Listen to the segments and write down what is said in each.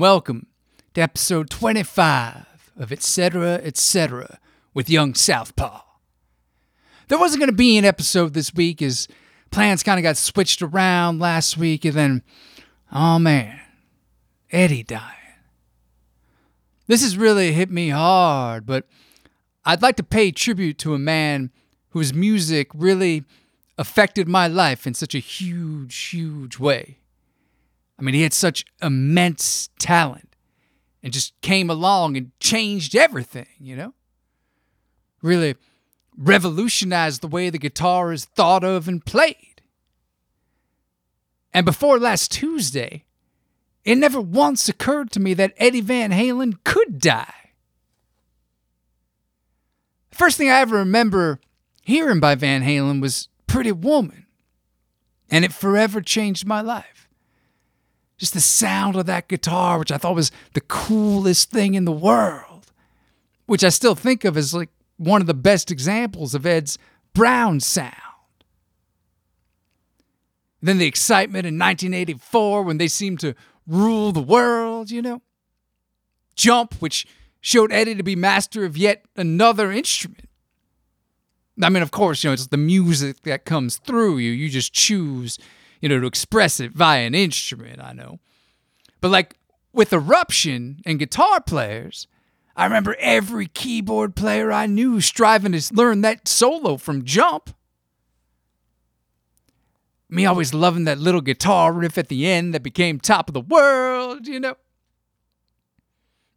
welcome to episode 25 of Etc. Etc. with Young Southpaw. There wasn't going to be an episode this week as plans kind of got switched around last week, and then, oh man, Eddie died. This has really hit me hard, but I'd like to pay tribute to a man whose music really affected my life in such a huge, huge way. I mean, he had such immense talent and just came along and changed everything, you know? Really revolutionized the way the guitar is thought of and played. And before last Tuesday, it never once occurred to me that Eddie Van Halen could die. The first thing I ever remember hearing by Van Halen was Pretty Woman, and it forever changed my life just the sound of that guitar, which I thought was the coolest thing in the world, which I still think of as like one of the best examples of Ed's brown sound. Then the excitement in 1984 when they seemed to rule the world, you know. Jump, which showed Eddie to be master of yet another instrument. I mean, of course, you know, it's the music that comes through you. You just choose you know, to express it via an instrument, I know. But like with Eruption and guitar players, I remember every keyboard player I knew striving to learn that solo from Jump. Me always loving that little guitar riff at the end that became top of the world, you know.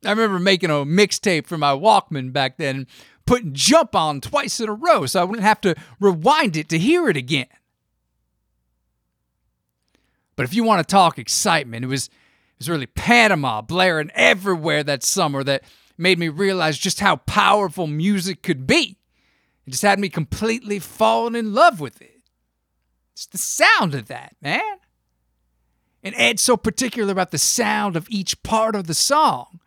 I remember making a mixtape for my Walkman back then, putting Jump on twice in a row so I wouldn't have to rewind it to hear it again. But if you want to talk excitement, it was it was really Panama blaring everywhere that summer that made me realize just how powerful music could be. It just had me completely falling in love with it. It's the sound of that, man. And Ed's so particular about the sound of each part of the song.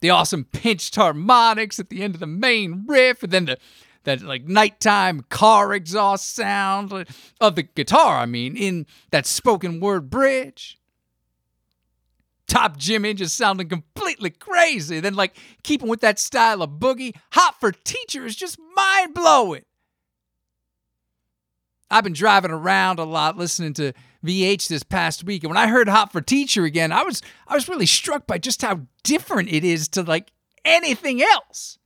The awesome pinched harmonics at the end of the main riff, and then the that like nighttime car exhaust sound uh, of the guitar, I mean, in that spoken word bridge. Top Jimmy just sounding completely crazy. Then, like, keeping with that style of boogie, Hot for Teacher is just mind blowing. I've been driving around a lot listening to VH this past week, and when I heard Hot for Teacher again, I was I was really struck by just how different it is to like anything else.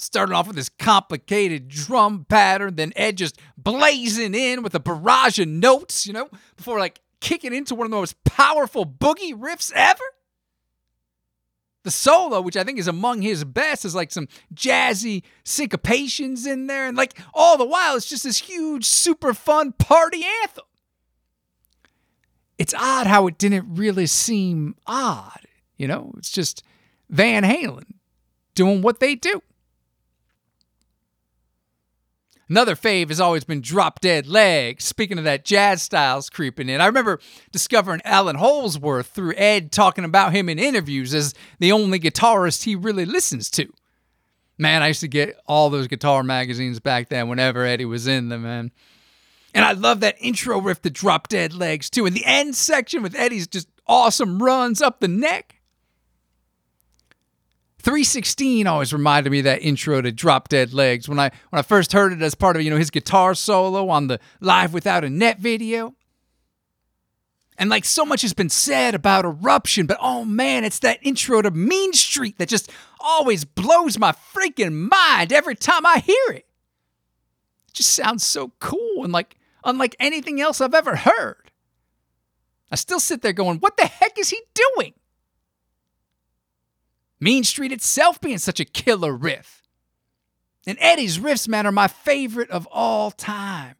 Starting off with this complicated drum pattern, then Ed just blazing in with a barrage of notes, you know, before like kicking into one of the most powerful boogie riffs ever. The solo, which I think is among his best, is like some jazzy syncopations in there. And like all the while, it's just this huge, super fun party anthem. It's odd how it didn't really seem odd. You know, it's just Van Halen doing what they do. Another fave has always been Drop Dead Legs. Speaking of that jazz styles creeping in, I remember discovering Allan Holdsworth through Ed talking about him in interviews as the only guitarist he really listens to. Man, I used to get all those guitar magazines back then whenever Eddie was in them, man. And I love that intro riff to Drop Dead Legs too. And the end section with Eddie's just awesome runs up the neck. 316 always reminded me of that intro to Drop Dead Legs when I when I first heard it as part of you know his guitar solo on the Live Without a Net video. And like so much has been said about Eruption, but oh man, it's that intro to Mean Street that just always blows my freaking mind every time I hear it. It just sounds so cool and like unlike anything else I've ever heard. I still sit there going, what the heck is he doing? Mean Street itself being such a killer riff. And Eddie's riffs, man, are my favorite of all time.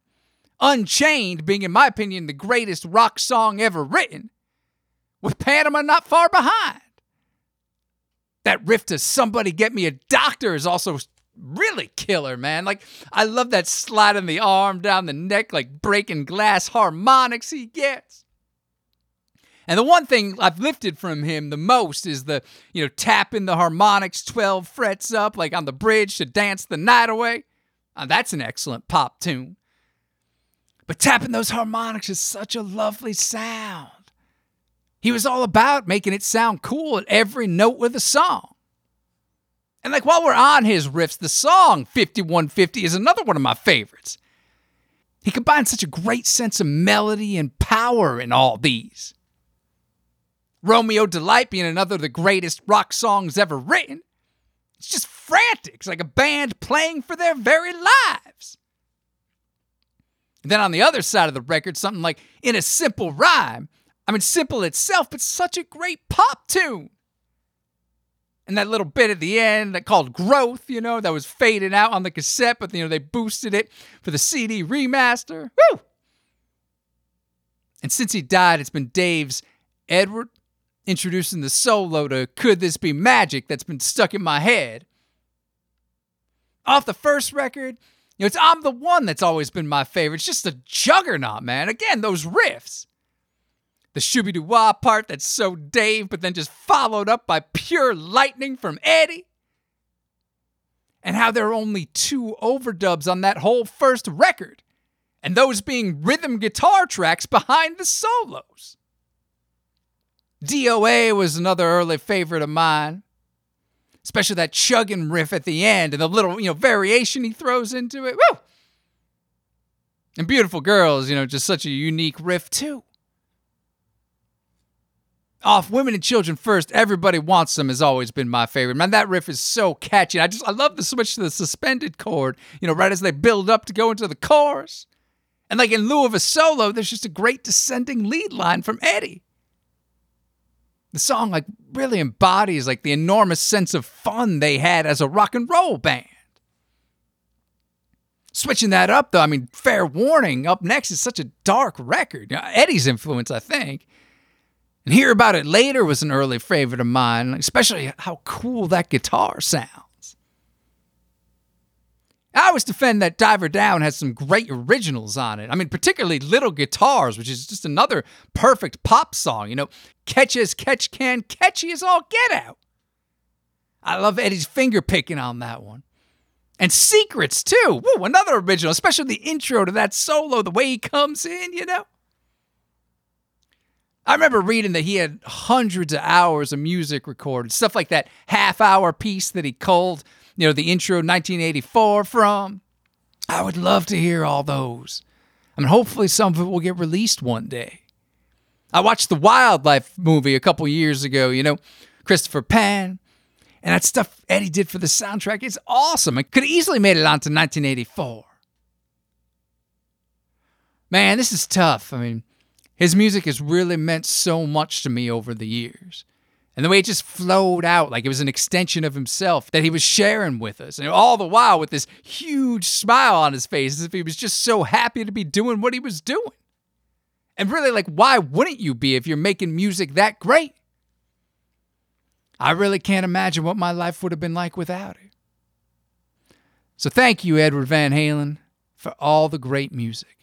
Unchained being, in my opinion, the greatest rock song ever written, with Panama not far behind. That riff to Somebody Get Me a Doctor is also really killer, man. Like, I love that sliding the arm down the neck, like breaking glass harmonics he gets. And the one thing I've lifted from him the most is the, you know, tapping the harmonics 12 frets up, like on the bridge to dance the night away. Uh, that's an excellent pop tune. But tapping those harmonics is such a lovely sound. He was all about making it sound cool at every note of the song. And like while we're on his riffs, the song 5150 is another one of my favorites. He combines such a great sense of melody and power in all these. Romeo Delight being another of the greatest rock songs ever written. It's just frantic. It's like a band playing for their very lives. And then on the other side of the record, something like In a Simple Rhyme. I mean, simple itself, but such a great pop tune. And that little bit at the end that called Growth, you know, that was fading out on the cassette, but, you know, they boosted it for the CD remaster. Woo! And since he died, it's been Dave's Edward introducing the solo to Could This Be Magic that's been stuck in my head. Off the first record, you know, it's I'm the One that's always been my favorite. It's just a juggernaut, man. Again, those riffs. The shooby doo wah part that's so Dave, but then just followed up by pure lightning from Eddie. And how there are only two overdubs on that whole first record, and those being rhythm guitar tracks behind the solos. DOA was another early favorite of mine. Especially that chugging riff at the end and the little, you know, variation he throws into it. Woo! And Beautiful Girls, you know, just such a unique riff too. Off Women and Children First, Everybody Wants Them has always been my favorite. Man, that riff is so catchy. I just I love the switch to the suspended chord, you know, right as they build up to go into the chorus. And like in lieu of a solo, there's just a great descending lead line from Eddie the song like really embodies like the enormous sense of fun they had as a rock and roll band. Switching that up though, I mean, fair warning, up next is such a dark record. Eddie's influence, I think. And Hear About It Later was an early favorite of mine, especially how cool that guitar sounds. I always defend that Diver Down has some great originals on it. I mean, particularly Little Guitars, which is just another perfect pop song. You know, catch as catch can, catchy as all get out. I love Eddie's finger picking on that one. And Secrets, too. Woo, another original, especially the intro to that solo, the way he comes in, you know? I remember reading that he had hundreds of hours of music recorded, stuff like that half hour piece that he culled you know, the intro 1984 from. I would love to hear all those. I mean, hopefully some of it will get released one day. I watched the Wildlife movie a couple years ago, you know, Christopher Penn. And that stuff Eddie did for the soundtrack is awesome. It could have easily made it onto 1984. Man, this is tough. I mean, his music has really meant so much to me over the years and the way it just flowed out like it was an extension of himself that he was sharing with us. And all the while with this huge smile on his face as if he was just so happy to be doing what he was doing. And really, like, why wouldn't you be if you're making music that great? I really can't imagine what my life would have been like without it. So thank you, Edward Van Halen, for all the great music.